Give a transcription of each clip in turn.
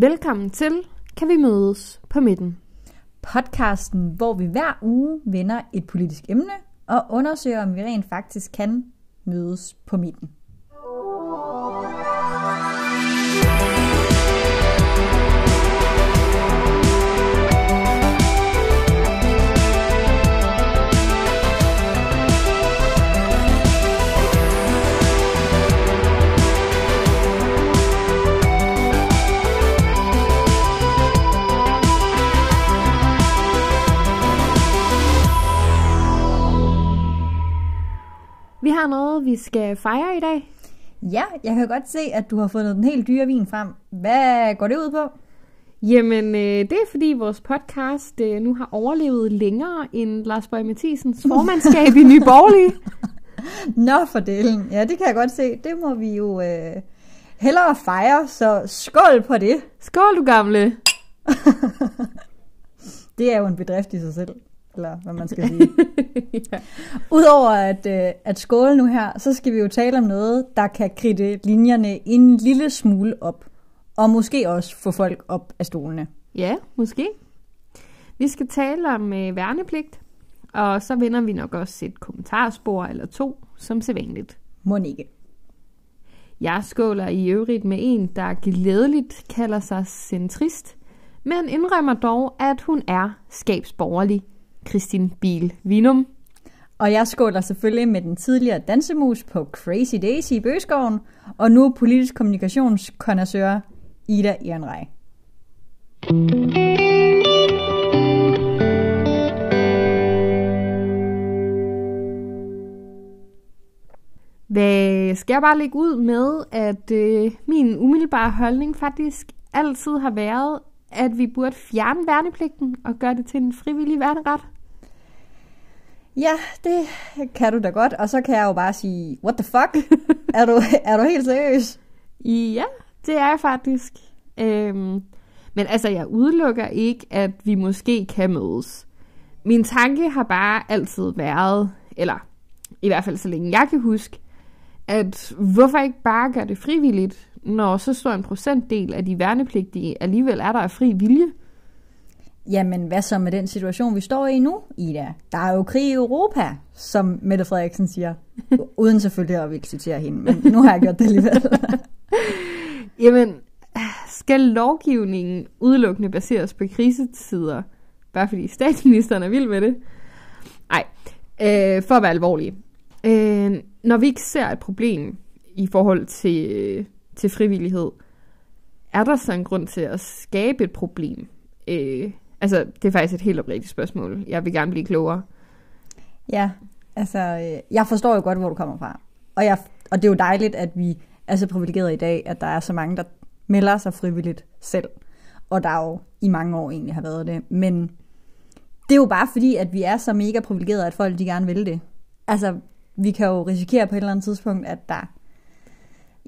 Velkommen til Kan vi mødes på midten? Podcasten, hvor vi hver uge vender et politisk emne og undersøger, om vi rent faktisk kan mødes på midten. Vi har noget, vi skal fejre i dag. Ja, jeg kan godt se, at du har fundet den helt dyre vin frem. Hvad går det ud på? Jamen, øh, det er fordi vores podcast øh, nu har overlevet længere end Lars Bøge Mathisens formandskab i Nye Borgerlige. Nå, for delen. Ja, det kan jeg godt se. Det må vi jo øh, hellere fejre, så skål på det. Skål, du gamle! Det er jo en bedrift i sig selv, eller hvad man skal sige. ja. Udover at, øh, at skåle nu her, så skal vi jo tale om noget, der kan kridte linjerne en lille smule op. Og måske også få folk op af stolene. ja, måske. Vi skal tale om øh, værnepligt, og så vender vi nok også et kommentarspor eller to, som sædvanligt. Må ikke. Jeg skåler i øvrigt med en, der glædeligt kalder sig centrist, men indrømmer dog, at hun er skabsborgerlig. Kristin Biel Vinum. Og jeg skåler selvfølgelig med den tidligere dansemus på Crazy Daisy i Bøgeskoven, og nu politisk kommunikationskonassør Ida Ehrenrej. Hvad skal jeg bare lægge ud med, at øh, min umiddelbare holdning faktisk altid har været, at vi burde fjerne værnepligten og gøre det til en frivillig værneret? Ja, det kan du da godt, og så kan jeg jo bare sige, what the fuck? er, du, er du helt seriøs? Ja, det er jeg faktisk. Øhm, men altså, jeg udelukker ikke, at vi måske kan mødes. Min tanke har bare altid været, eller i hvert fald så længe jeg kan huske, at hvorfor ikke bare gøre det frivilligt, når så stor en procentdel af de værnepligtige alligevel er der af fri vilje? Jamen, hvad så med den situation, vi står i nu, Ida? Der er jo krig i Europa, som Mette Frederiksen siger. Uden selvfølgelig at vil citere hende, men nu har jeg gjort det alligevel. Jamen, skal lovgivningen udelukkende baseres på krisetider, bare fordi statsministeren er vild med det? Nej, øh, for at være alvorlig. Øh, når vi ikke ser et problem i forhold til, til frivillighed, er der så en grund til at skabe et problem? Øh, altså, det er faktisk et helt oprigtigt spørgsmål. Jeg vil gerne blive klogere. Ja, altså, øh, jeg forstår jo godt, hvor du kommer fra. Og, jeg, og det er jo dejligt, at vi er så privilegerede i dag, at der er så mange, der melder sig frivilligt selv. Og der er jo i mange år egentlig har været det. Men det er jo bare fordi, at vi er så mega privilegerede, at folk de gerne vil det. Altså, vi kan jo risikere på et eller andet tidspunkt, at der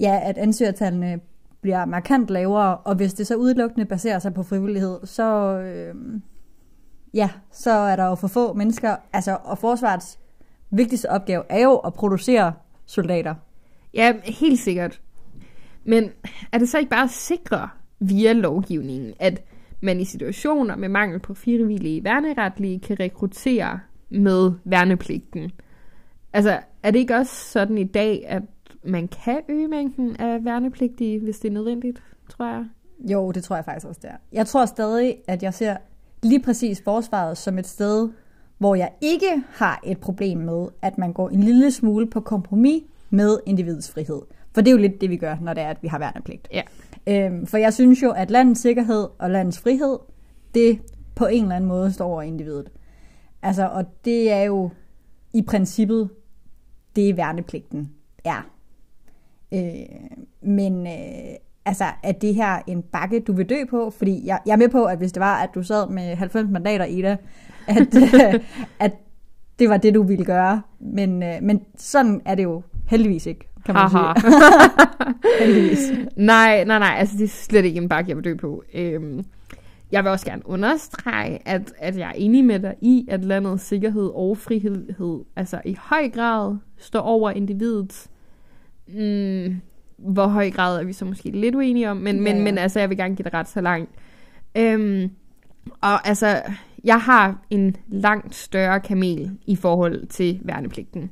ja, at ansøgertallene bliver markant lavere, og hvis det så udelukkende baserer sig på frivillighed, så, øh, ja, så er der jo for få mennesker, altså, og forsvarets vigtigste opgave er jo at producere soldater. Ja, helt sikkert. Men er det så ikke bare at sikre via lovgivningen, at man i situationer med mangel på frivillige værneretlige kan rekruttere med værnepligten? Altså, er det ikke også sådan i dag, at man kan øge mængden af værnepligtige, hvis det er nødvendigt, tror jeg? Jo, det tror jeg faktisk også, det er. Jeg tror stadig, at jeg ser lige præcis forsvaret som et sted, hvor jeg ikke har et problem med, at man går en lille smule på kompromis med individets frihed. For det er jo lidt det, vi gør, når det er, at vi har værnepligt. Ja. Øhm, for jeg synes jo, at landets sikkerhed og landets frihed, det på en eller anden måde står over individet. Altså, og det er jo i princippet det værnepligten er. Øh, men øh, altså, er det her en bakke, du vil dø på? Fordi jeg, jeg er med på, at hvis det var, at du sad med 90 mandater i det, at, at det var det, du ville gøre. Men, øh, men sådan er det jo heldigvis ikke, kan man Haha. sige. heldigvis. Nej, nej, nej, altså det er slet ikke en bakke, jeg vil dø på. Øhm, jeg vil også gerne understrege, at, at jeg er enig med dig i, at landets sikkerhed og frihed altså i høj grad står over individets. Mm, hvor høj grad er vi så måske lidt uenige om, men, Ja, men, ja. men altså, jeg vil gerne give det ret så langt. Øhm, og altså, jeg har en langt større kamel i forhold til værnepligten.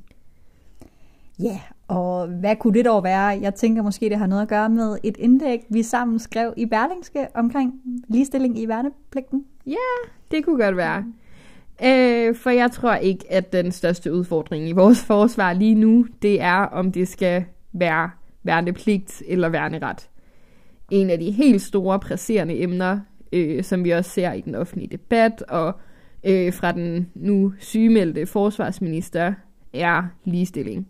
Ja, og hvad kunne det dog være? Jeg tænker måske, det har noget at gøre med et indlæg, vi sammen skrev i Berlingske omkring ligestilling i værnepligten. Det kunne godt være. Øh, for jeg tror ikke, at den største udfordring i vores forsvar lige nu, det er, om det skal være værnepligt eller værneret. En af de helt store presserende emner, øh, som vi også ser i den offentlige debat, og øh, fra den nu sygemeldte forsvarsminister, er ligestilling.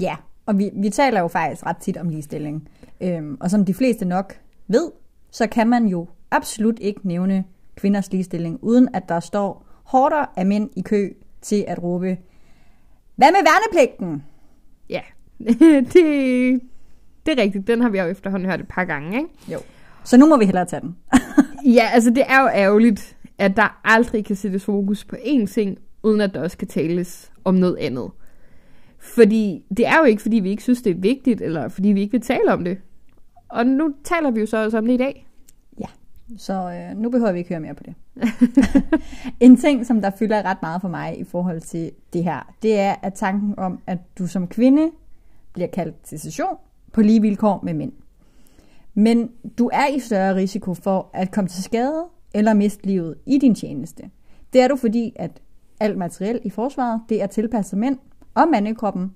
Ja, og vi, vi taler jo faktisk ret tit om ligestilling. Øhm, og som de fleste nok ved, så kan man jo absolut ikke nævne kvinders ligestilling, uden at der står hårdere af mænd i kø til at råbe, hvad med værnepligten? Ja, det, det er rigtigt. Den har vi jo efterhånden hørt et par gange, ikke? Jo. Så nu må vi hellere tage den. Ja, altså det er jo ærgerligt, at der aldrig kan sættes fokus på én ting, uden at der også kan tales om noget andet. Fordi det er jo ikke, fordi vi ikke synes, det er vigtigt, eller fordi vi ikke vil tale om det. Og nu taler vi jo så også om det i dag. Så øh, nu behøver vi ikke høre mere på det. en ting, som der fylder ret meget for mig i forhold til det her, det er at tanken om, at du som kvinde bliver kaldt til session på lige vilkår med mænd. Men du er i større risiko for at komme til skade eller miste livet i din tjeneste. Det er du, fordi at alt materiel i forsvaret, det er tilpasset mænd og mandekroppen.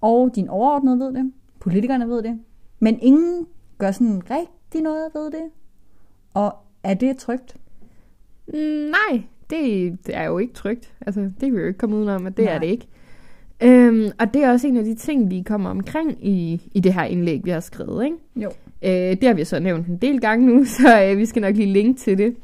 Og din overordnede ved det, politikerne ved det, men ingen gør sådan rigtig noget ved det. Og er det trygt? Mm, nej, det, det er jo ikke trygt. Altså, det kan vi jo ikke komme udenom, at det Nej. er det ikke. Øhm, og det er også en af de ting, vi kommer omkring i, i det her indlæg, vi har skrevet. Ikke? Jo. Øh, det har vi så nævnt en del gange nu, så øh, vi skal nok lige linke til det.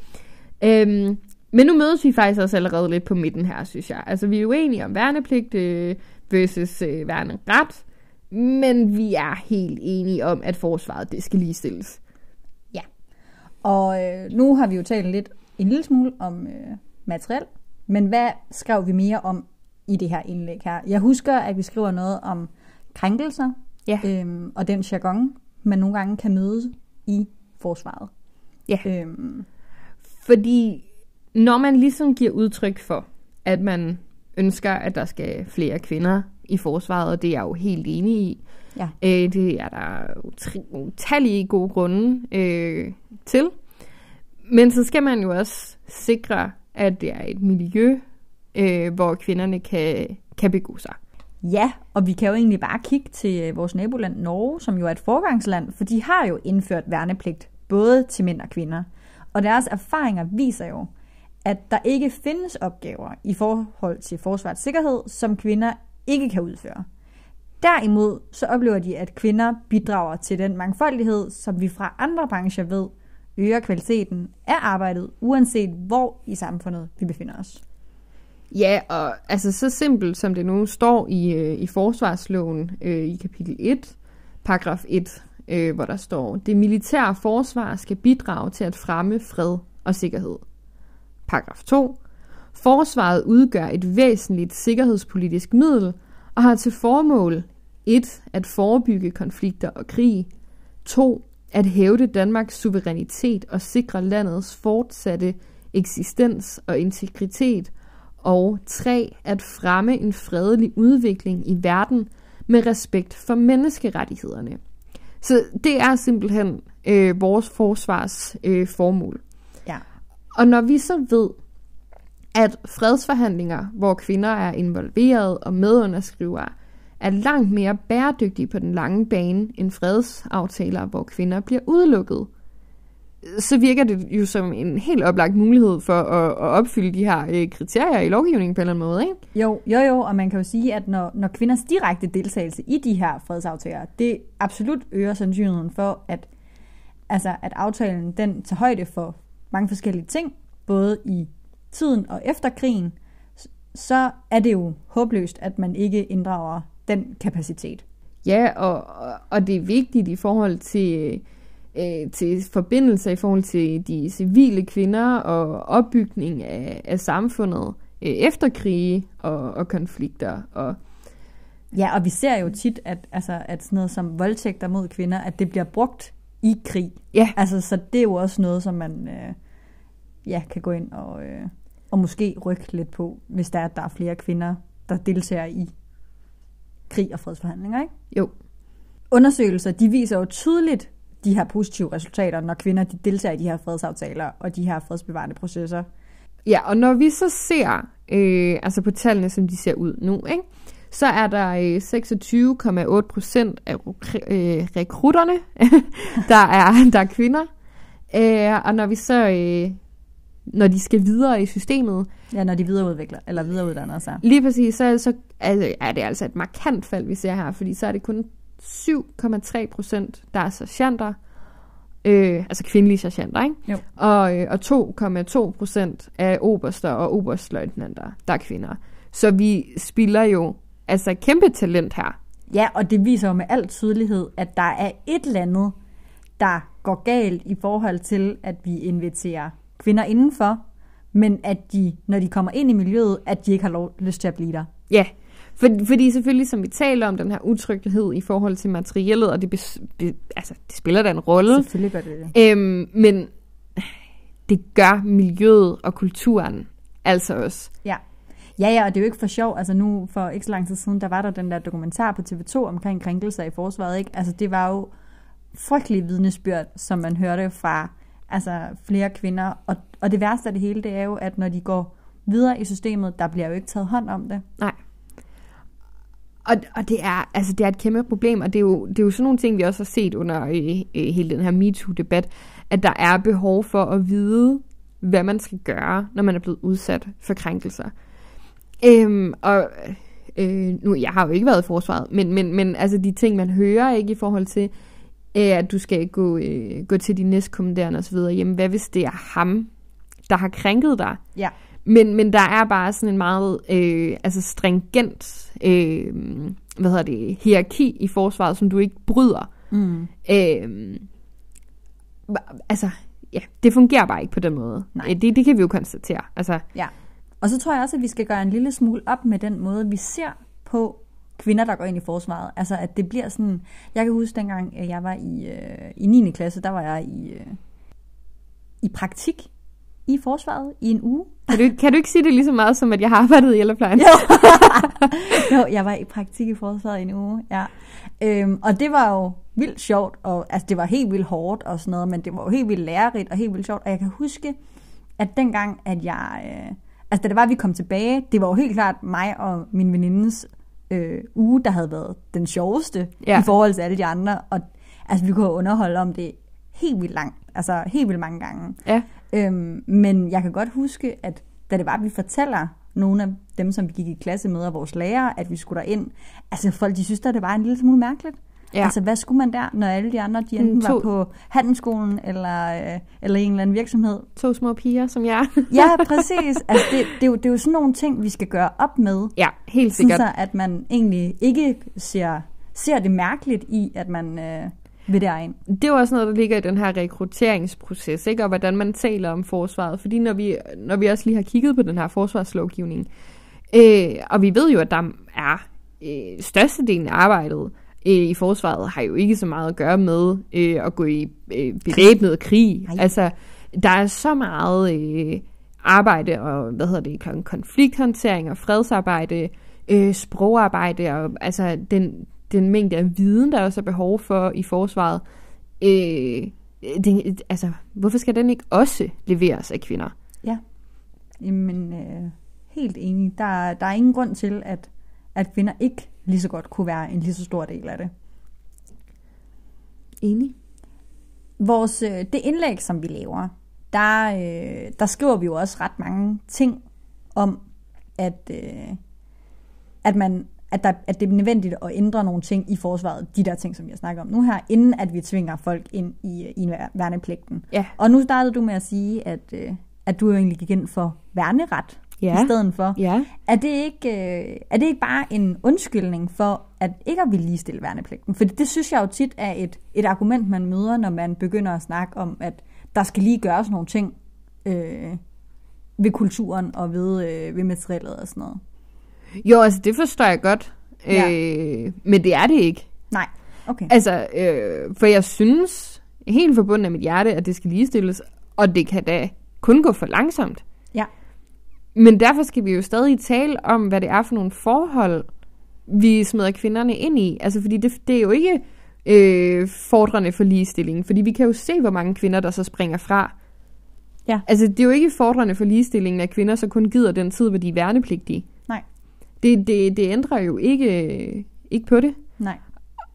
Øhm, men nu mødes vi faktisk også allerede lidt på midten her, synes jeg. Altså, vi er uenige om værnepligt øh, versus øh, værneret, men vi er helt enige om, at forsvaret det skal ligestilles. Og øh, nu har vi jo talt lidt en lille smule om øh, materiel, men hvad skrev vi mere om i det her indlæg her? Jeg husker, at vi skriver noget om krænkelser, Ja. øhm, og den jargon, man nogle gange kan møde i forsvaret. Ja. Øhm, Fordi når man ligesom giver udtryk for, at man ønsker, at der skal flere kvinder i forsvaret, og det er jeg jo helt enig i, Ja. øh, det er der utallige gode grunde øh, til. Men så skal man jo også sikre, at det er et miljø, øh, hvor kvinderne kan, kan begå sig. Ja, og vi kan jo egentlig bare kigge til øh, vores naboland Norge, som jo er et forgangsland, for de har jo indført værnepligt, både til mænd og kvinder. Og deres erfaringer viser jo, at der ikke findes opgaver i forhold til forsvarets sikkerhed, som kvinder ikke kan udføre. Derimod så oplever de, at kvinder bidrager til den mangfoldighed, som vi fra andre brancher ved, øger kvaliteten af arbejdet, uanset hvor i samfundet vi befinder os. Ja, og altså så simpelt som det nu står i, øh, i forsvarsloven øh, i kapitel 1, paragraf 1, øh, hvor der står, det militære forsvar skal bidrage til at fremme fred og sikkerhed. Paragraf 2. Forsvaret udgør et væsentligt sikkerhedspolitisk middel og har til formål 1. at forebygge konflikter og krig, 2. at hævde Danmarks suverænitet og sikre landets fortsatte eksistens og integritet, og 3. at fremme en fredelig udvikling i verden med respekt for menneskerettighederne. Så det er simpelthen øh, vores forsvars øh, formål. Ja. Og når vi så ved, at fredsforhandlinger, hvor kvinder er involveret og medunderskrivere, er langt mere bæredygtige på den lange bane end fredsaftaler, hvor kvinder bliver udelukket, så virker det jo som en helt oplagt mulighed for at, at opfylde de her øh, kriterier i lovgivningen på en eller anden måde. Ikke? Jo, jo, jo, og man kan jo sige, at når, når kvinders direkte deltagelse i de her fredsaftaler, det absolut øger sandsynligheden for, at, altså, at aftalen den tager højde for mange forskellige ting, både i tiden og efter krigen, så er det jo håbløst, at man ikke inddrager den kapacitet. Ja, og, og- og det er vigtigt i forhold til, øh, til forbindelser i forhold til de civile kvinder og opbygning af, af samfundet øh, efter krige og, og konflikter. Og Ja, og vi ser jo tit, at, altså, at sådan noget som voldtægter mod kvinder, at det bliver brugt i krig. Ja. Altså, så det er jo også noget, som man øh, ja, kan gå ind og, øh, og måske rykke lidt på, hvis der er, at der er flere kvinder, der deltager i krig og fredsforhandlinger. Ikke? Jo. Undersøgelser, de viser jo tydeligt de her positive resultater, når kvinder de deltager i de her fredsaftaler og de her fredsbevarende processer. Ja, og når vi så ser, øh, altså på tallene, som de ser ud nu, ikke? så er der øh, 26,8 procent af øh, rekrutterne, der, er, der er kvinder. Øh, og når vi så, øh, når de skal videre i systemet, Ja, når de videreudvikler, eller videreuddanner sig. lige præcis, så, så altså, er det altså et markant fald, vi ser her, fordi så er det kun 7,3 procent, der er sergeanter, øh, altså kvindelige sergeanter, ikke? Jo. Og, øh, og 2,2 procent af oberster og oberstløjtnanter, der er kvinder. Så vi spiller jo altså kæmpe talent her. Ja, og det viser jo med al tydelighed, at der er et eller andet, der går galt i forhold til, at vi inviterer kvinder indenfor, men at de, når de kommer ind i miljøet, at de ikke har lov, lyst til at blive der. Ja, for, fordi selvfølgelig, som vi taler om, den her utryghed i forhold til materiellet, og det, bes, be, altså, det spiller da en rolle. Selvfølgelig gør det det. Øhm, men det gør miljøet og kulturen altså også. Ja. Ja, ja, og det er jo ikke for sjov. Altså nu, for ikke så lang tid siden, der var der den der dokumentar på TV2 omkring krænkelser i forsvaret, ikke? Altså det var jo frygtelige vidnesbyrd, som man hørte fra altså, flere kvinder. Og, og det værste af det hele, det er jo, at når de går videre i systemet, der bliver jo ikke taget hånd om det. Nej. Og, og det, er, altså, det er et kæmpe problem, og det er, jo, det er jo sådan nogle ting, vi også har set under øh, øh, hele den her MeToo-debat, at der er behov for at vide, hvad man skal gøre, når man er blevet udsat for krænkelser. Øhm, og øh, nu, jeg har jo ikke været i forsvaret, men, men, men altså de ting, man hører ikke i forhold til, øh, at du skal gå, øh, gå til din næstkommanderende osv., jamen hvad hvis det er ham, der har krænket dig? Ja. Men, men der er bare sådan en meget øh, altså stringent øh, hvad hedder det, hierarki i forsvaret, som du ikke bryder. Mm. Øh, altså, ja, det fungerer bare ikke på den måde. Nej. Øh, Det, det kan vi jo konstatere. Altså, Ja. Og så tror jeg også, at vi skal gøre en lille smule op med den måde, vi ser på kvinder, der går ind i forsvaret. Altså, at det bliver sådan... Jeg kan huske dengang, at jeg var i, øh, i 9. klasse, der var jeg i, øh, i praktik i forsvaret i en uge. kan, du, ikke- kan du ikke sige det lige så meget, som at jeg har arbejdet i ældreplejen? Jo. jo, jeg var i praktik i forsvaret i en uge, ja. Øhm, og det var jo vildt sjovt, og altså, det var helt vildt hårdt og sådan noget, men det var jo helt vildt lærerigt og helt vildt sjovt. Og jeg kan huske, at dengang, at jeg... Øh, altså, da det var, at vi kom tilbage, det var jo helt klart mig og min venindes øh, uge, der havde været den sjoveste ja. i forhold til alle de andre. Og altså, vi kunne underholde om det helt vildt langt, altså helt vildt mange gange. Ja. Øhm, men jeg kan godt huske, at da det var, at vi fortæller nogle af dem, som vi gik i klasse med, og vores lærere, at vi skulle derind, altså folk, de synes, at det var en lille smule mærkeligt. Ja. Altså, hvad skulle man der, når alle de andre, de Mm, enten to- var på handelsskolen, eller, øh, eller en eller anden virksomhed? To små piger, som jeg. Ja, præcis. Altså, det, det, er jo, det er jo sådan nogle ting, vi skal gøre op med, ja, helt sådan sikkert. så, at man egentlig ikke ser, ser det mærkeligt i, at man øh, vil derind. det er jo også noget, der ligger i den her rekrutteringsproces, ikke? og hvordan man taler om forsvaret. Fordi når vi, når vi også lige har kigget på den her forsvarslovgivning, øh, og vi ved jo, at der er øh, størstedelen af arbejdet øh, i forsvaret, har jo ikke så meget at gøre med øh, at gå i øh, bevæbnet krig. Nej. Altså, der er så meget øh, arbejde og, hvad hedder det, kon- konflikthåndtering og fredsarbejde, øh, sprogarbejde og altså den, den mængde af viden, der også er behov for i forsvaret. Øh, det, altså, hvorfor skal den ikke også leveres af kvinder? Ja, Jamen, øh, helt enig. Der, der er ingen grund til, at, at kvinder ikke lige så godt kunne være en lige så stor del af det. Enig. Vores, øh, det indlæg, som vi laver, der, øh, der skriver vi jo også ret mange ting om, at, øh, at, man, at, der, at det er nødvendigt at ændre nogle ting i forsvaret, de der ting, som jeg snakker om nu her, inden at vi tvinger folk ind i, i værnepligten. Ja. Og nu startede du med at sige, at, øh, at du jo egentlig gik ind for værneret Ja. i stedet for. Ja. Er det, ikke, øh, er det ikke bare en undskyldning for, at ikke at ville ligestille værnepligten? For det synes jeg jo tit er et, et argument, man møder, når man begynder at snakke om, at der skal lige gøres nogle ting øh, ved kulturen og ved, øh, ved materialet og sådan noget. Jo, altså det forstår jeg godt. Ja. Øh, men det er det ikke. Nej, okay. Altså, øh, for jeg synes helt forbundet af mit hjerte, at det skal ligestilles, og det kan da kun gå for langsomt. Ja. Men derfor skal vi jo stadig tale om, hvad det er for nogle forhold, vi smider kvinderne ind i. Altså, fordi det, det er jo ikke øh, fordrende for ligestilling, fordi vi kan jo se, hvor mange kvinder, der så springer fra. Ja. Altså, det er jo ikke fordrende for ligestillingen, at kvinder så kun gider den tid, hvor de er værnepligtige. Det, det, det ændrer jo ikke, ikke på det. Nej.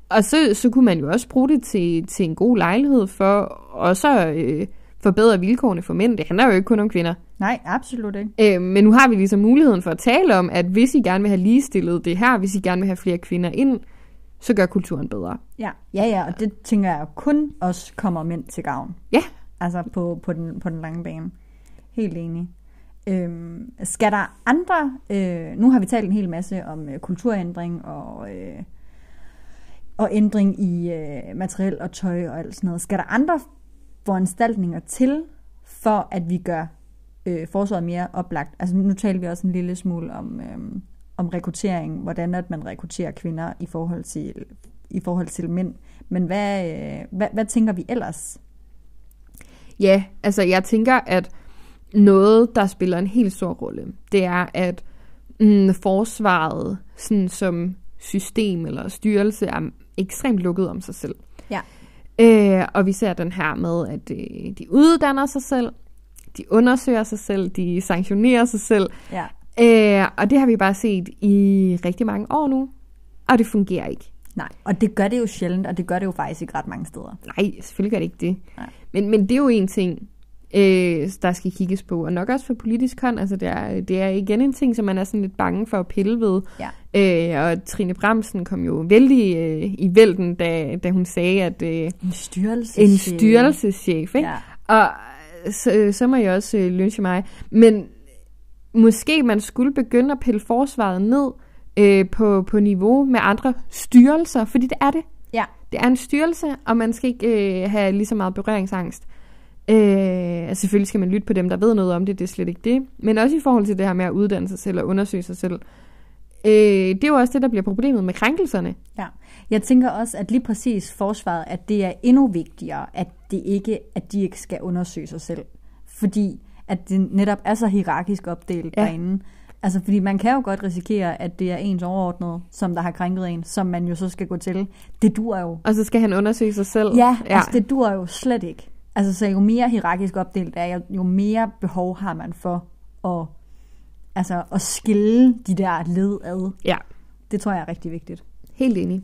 Og så, så kunne man jo også bruge det til, til en god lejlighed for også øh, forbedre vilkårene for mænd. Det handler jo ikke kun om kvinder. Nej, absolut ikke. Øh, men nu har vi ligesom muligheden for at tale om, at hvis I gerne vil have ligestillet det her, hvis I gerne vil have flere kvinder ind, så gør kulturen bedre. Ja, ja, ja og det tænker jeg kun også kommer mænd til gavn. Ja. Altså på, på, den, på den lange bane. Helt enig. Øhm, skal der andre, øh, nu har vi talt en hel masse om øh, kulturændring og, øh, og ændring i øh, materiel og tøj og alt sådan noget. Skal der andre foranstaltninger til, for at vi gør øh, forsvaret mere oplagt? Altså nu taler vi også en lille smule om, øh, om rekruttering, hvordan at man rekrutterer kvinder i forhold til, i forhold til mænd. Men hvad, øh, hvad, hvad tænker vi ellers? Ja, altså jeg tænker, at noget, der spiller en helt stor rolle, det er, at mm, forsvaret sådan som system eller styrelse er ekstremt lukket om sig selv. Ja. Øh, og vi ser den her med, at øh, de uddanner sig selv, de undersøger sig selv, de sanktionerer sig selv. Ja. Øh, og det har vi bare set i rigtig mange år nu, og det fungerer ikke. Nej, og det gør det jo sjældent, og det gør det jo faktisk ikke ret mange steder. Nej, selvfølgelig gør det ikke det. Nej. Men, men det er jo en ting, øh, der skal kigges på, og nok også for politisk hånd. Altså det er, det er igen en ting, som man er sådan lidt bange for at pille ved. Ja. Øh, og Trine Bramsen kom jo vældig øh, i vælten, da, da hun sagde, at øh, En styrelseschef. en styrelseschef, ikke? Ja. Og så, så må jeg også øh, lynche mig. Men måske man skulle begynde at pille forsvaret ned øh, på, på niveau med andre styrelser, fordi det er det. Ja. Det er en styrelse, og man skal ikke øh, have lige så meget berøringsangst. Øh, selvfølgelig skal man lytte på dem, der ved noget om det, det er slet ikke det. Men også i forhold til det her med at uddanne sig selv og undersøge sig selv. Øh, det er jo også det, der bliver problemet med krænkelserne. Ja. Jeg tænker også, at lige præcis forsvaret, at det er endnu vigtigere, at, det ikke, at de ikke skal undersøge sig selv. Fordi at det netop er så hierarkisk opdelt ja. derinde. Altså, fordi man kan jo godt risikere, at det er ens overordnede, som der har krænket en, som man jo så skal gå til. Det dur jo. Og så skal han undersøge sig selv. Ja, ja. altså det dur jo slet ikke. Altså, så jo mere hierarkisk opdelt er, jo, jo mere behov har man for at, altså, at skille de der led ad. ja, Det tror jeg er rigtig vigtigt. helt enig.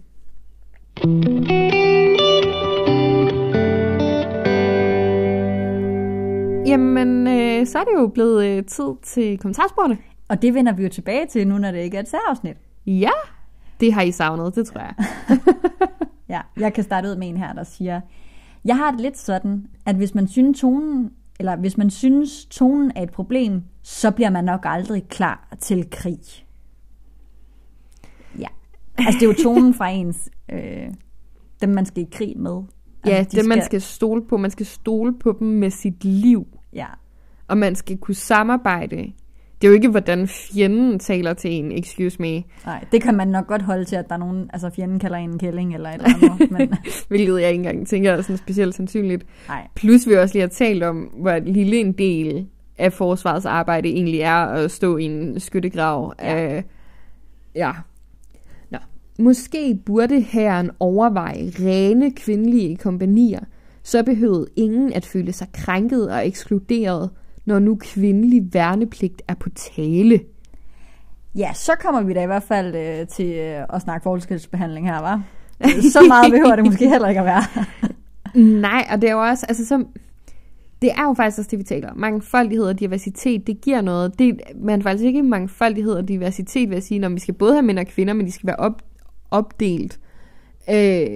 Jamen, øh, så er det jo blevet øh, tid til kommentarsporene. Og det vender vi jo tilbage til nu, når det ikke er et særafsnit. Ja, det har I savnet, det tror jeg. Ja, jeg kan starte ud med en her, der siger, jeg har det lidt sådan, at hvis man synes tonen, eller hvis man synes tonen er et problem, så bliver man nok aldrig klar til krig. Ja, altså det er jo tonen fra ens, øh, dem man skal i krig med. Ja, Altså, det man skal stole på. Man skal stole på dem med sit liv. Ja, Og man skal kunne samarbejde. Det er jo ikke, hvordan fjenden taler til en, excuse me. nej, det kan man nok godt holde til, at der er nogen, altså fjenden kalder en kælling eller et eller andet, men Hvilket jeg ikke engang tænker er sådan specielt sandsynligt. nej. Plus vi også lige har talt om, hvor lille en del af forsvarets arbejde egentlig er at stå i en skyttegrav. Ja. Af, ja. Nå. Måske burde herren overveje rene kvindelige kompanier. Så behøvede ingen at føle sig krænket og ekskluderet, når nu kvindelig værnepligt er på tale. Ja, så kommer vi da i hvert fald øh, til øh, at snakke forskelsbehandling her, var? Så meget behøver det måske heller ikke at være. Nej, og det er jo også, altså så, det er jo faktisk også det, vi taler om. Mangfoldighed og diversitet, det giver noget. Det, man faktisk ikke mangfoldighed og diversitet, vil jeg sige, når vi skal både have mænd og kvinder, men de skal være op, opdelt. Øh,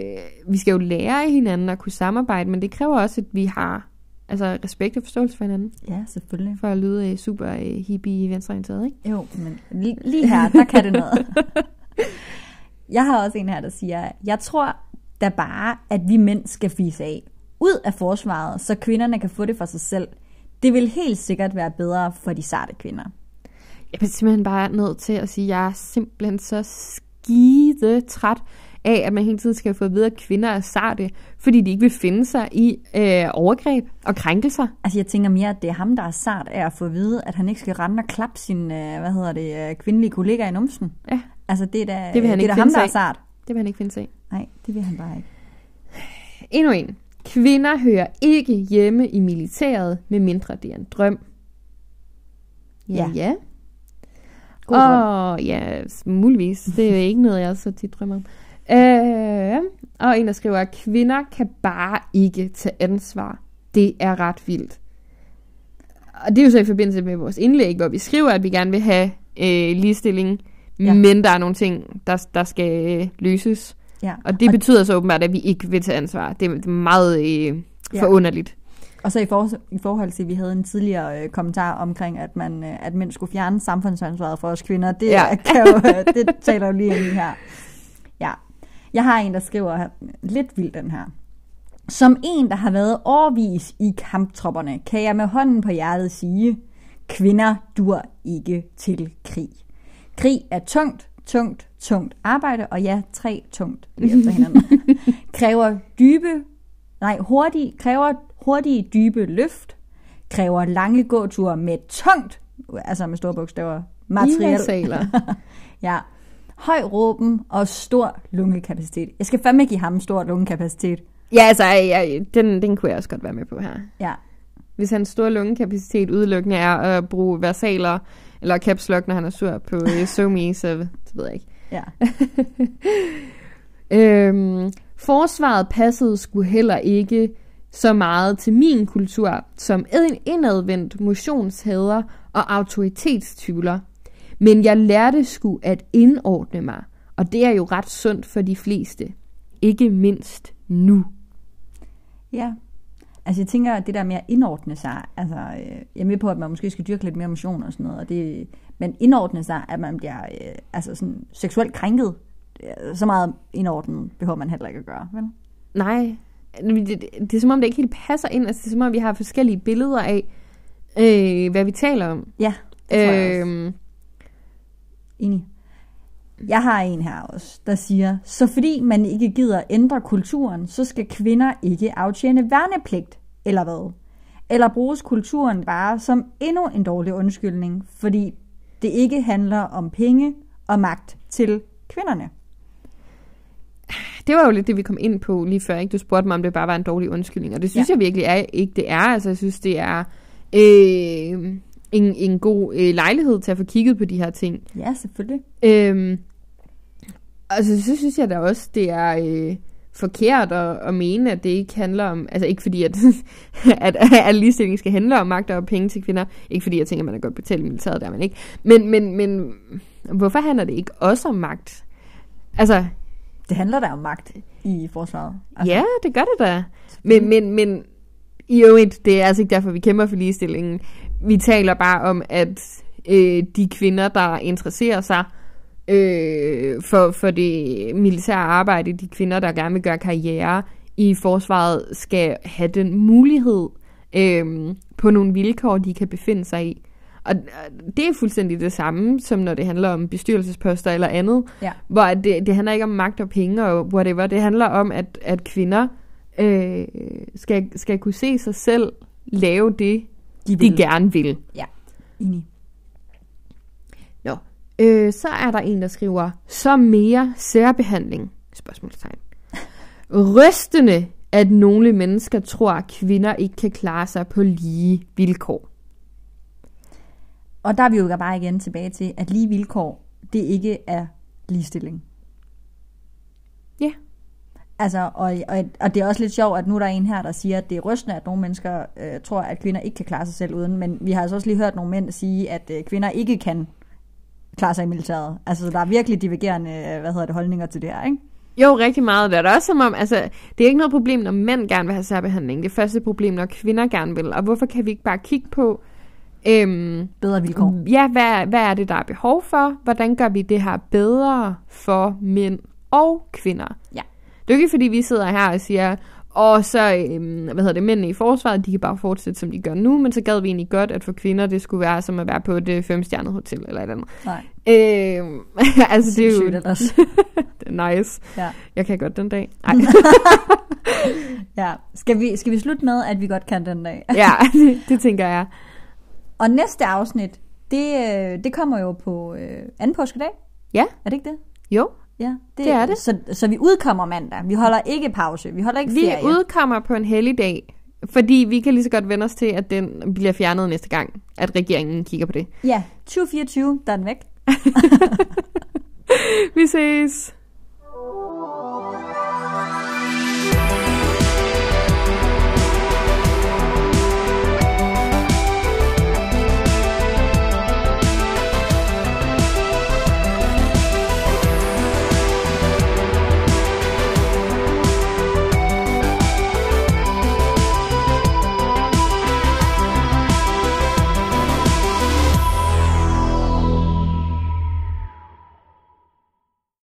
vi skal jo lære af hinanden at kunne samarbejde, men det kræver også, at vi har altså, respekt og forståelse for hinanden, Ja, selvfølgelig. for at lyde øh, super øh, hippie venstreorienteret, ikke? Jo, men lige, lige her, der kan det noget. Jeg har også en her, der siger, jeg tror da bare, at vi mænd skal fise af. Ud af forsvaret, så kvinderne kan få det for sig selv. Det vil helt sikkert være bedre for de sarte kvinder. Jeg er simpelthen bare nødt til at sige, at jeg er simpelthen så skide træt af, at man hele tiden skal få at vide, at kvinder er sarte, fordi de ikke vil finde sig i øh, overgreb og krænkelser. Altså jeg tænker mere, at det er ham, der er sart af at få at vide, at han ikke skal rende og klappe sin, øh, hvad hedder det, øh, kvindelige kollega i numsen. Ja, Altså det er da, Det vil han det ikke da ham, der er sart. det vil han ikke finde sig i. Nej, det vil han bare ikke. Endnu en. Kvinder hører ikke hjemme i militæret, medmindre det er en drøm. Ja, Ja. ja. God drøm. Og ja, muligvis. Det er ikke noget, jeg så tit drømmer om. Øh, og en, der skriver, at kvinder kan bare ikke tage ansvar. Det er ret vildt. Og det er jo så i forbindelse med vores indlæg, hvor vi skriver, at vi gerne vil have øh, ligestilling, Ja. ja. men der er nogle ting, der, der skal øh, løses. Ja. Og det betyder så åbenbart, at vi ikke vil tage ansvar. Det er meget øh, Ja. forunderligt. Og så i, for, i forhold til, at vi havde en tidligere øh, kommentar omkring, at, man, øh, at mænd skulle fjerne samfundsansvaret for os kvinder, det, ja. Ja. kan jo, det taler jo lige ind i her. Ja. Jeg har en, der skriver lidt vildt den her. Som en, der har været årvis i kamptropperne, kan jeg med hånden på hjertet sige, kvinder dur ikke til krig. Krig er tungt, tungt, tungt arbejde, og ja, tre tungt lige efter hinanden. kræver dybe, nej, hurtige, kræver hurtige, dybe løft, kræver lange gåture med tungt, altså med store bogstaver, materiel, ja, høj råben og stor lungekapacitet. Jeg skal fandme give ham stor lungekapacitet. ja, altså, ja, den, den kunne jeg også godt være med på her. Ja, Hvis hans store lungekapacitet udelukkende er at bruge versaler eller caps lock, når han er sur på øh, SoMe, så, så ved jeg ikke. ja. Øhm, forsvaret passede sgu heller ikke så meget til min kultur som en indadvendt motionshader og autoritetstyvler. Men jeg lærte sgu at indordne mig, og det er jo ret sundt for de fleste. Ikke mindst nu. Ja. Altså jeg tænker, at det der med at indordne sig, altså øh, jeg er med på, at man måske skal dyrke lidt mere motion og sådan noget, og det, men indordne sig, at man bliver øh, altså sådan seksuelt krænket, øh, så meget indordnet behøver man heller ikke at gøre, vel? Nej, det, det, det er som om det ikke helt passer ind. Altså, det er som om vi har forskellige billeder af, øh, hvad vi taler om. Ja, det tror jeg også. Enig. Jeg har en her også, der siger, så fordi man ikke gider ændre kulturen, så skal kvinder ikke aftjene værnepligt, eller hvad? Eller bruges kulturen bare som endnu en dårlig undskyldning, fordi det ikke handler om penge og magt til kvinderne. det var jo lidt det, vi kom ind på lige før. Ikke? Du spurgte mig, om det bare var en dårlig undskyldning. Og det synes ja. jeg virkelig er, ikke det er. Altså, jeg synes, det er øh, en, en god øh, lejlighed til at få kigget på de her ting. Ja, selvfølgelig. Øhm, altså, så synes jeg da også, det er øh, forkert at, at mene, at det ikke handler om... Altså, ikke fordi, at, at, at ligestilling skal handle om magt og penge til kvinder. Ikke fordi, jeg tænker, at man er godt betalt i militæret, der er man ikke. Men, men, men hvorfor handler det ikke også om magt? Altså, Det handler da om magt i forsvaret. altså, ja, det gør det da. Men, men, men i øvrigt, det er altså ikke derfor, vi kæmper for ligestillingen. Vi taler bare om, at øh, de kvinder, der interesserer sig øh, for, for det militære arbejde, de kvinder, der gerne vil gøre karriere i forsvaret, skal have den mulighed øh, på nogle vilkår, de kan befinde sig i. Og det er fuldstændig det samme, som når det handler om bestyrelsesposter eller andet, Ja. hvor det, det handler ikke om magt og penge og whatever. Det handler om, at, at kvinder øh, skal, skal kunne se sig selv lave det, De de vil. gerne vil. Ja, enig. Nå. Øh, så er der en, der skriver, så mere særbehandling? Spørgsmålstegn. Rystende, at nogle mennesker tror, at kvinder ikke kan klare sig på lige vilkår. Og der er vi jo bare igen tilbage til, at lige vilkår, det ikke er ligestilling. Altså, og, og, og det er også lidt sjovt, at nu er der en her, der siger, at det er rystende, at nogle mennesker øh, tror, at kvinder ikke kan klare sig selv uden. Men vi har altså også lige hørt nogle mænd sige, at øh, kvinder ikke kan klare sig i militæret. Altså, der er virkelig divergerende, øh, hvad hedder det, holdninger til det her, ikke? Jo, rigtig meget. Det er også som om, altså, det er ikke noget problem, når mænd gerne vil have særbehandling. Det er først et problem, når kvinder gerne vil. Og hvorfor kan vi ikke bare kigge på, øhm, Bedre vilkår. ja, hvad, hvad er det, der er behov for? Hvordan gør vi det her bedre for mænd og kvinder? Ja. Det er jo ikke, fordi vi sidder her og siger, Og så, øhm, hvad hedder det, mændene i forsvaret, de kan bare fortsætte, som de gør nu, men så gad vi egentlig godt, at for kvinder, det skulle være som at være på et øh, femstjernet hotel eller et andet. Nej, Øhm, altså, det er jo det er nice. Ja. Jeg kan godt den dag. Ej. ja. Skal, vi, skal vi slutte med, at vi godt kan den dag? ja, det, det tænker jeg. Og næste afsnit, det, øh, det kommer jo på øh, anden påskedag. Ja. Er det ikke det? Jo, Ja, Det er det. Så, så vi udkommer mandag. Vi holder ikke pause. Vi holder ikke vi ferie. udkommer på en hellig dag, fordi vi kan lige så godt vende os til, at den bliver fjernet næste gang, at regeringen kigger på det. Ja, 2024, der er den væk. Vi ses!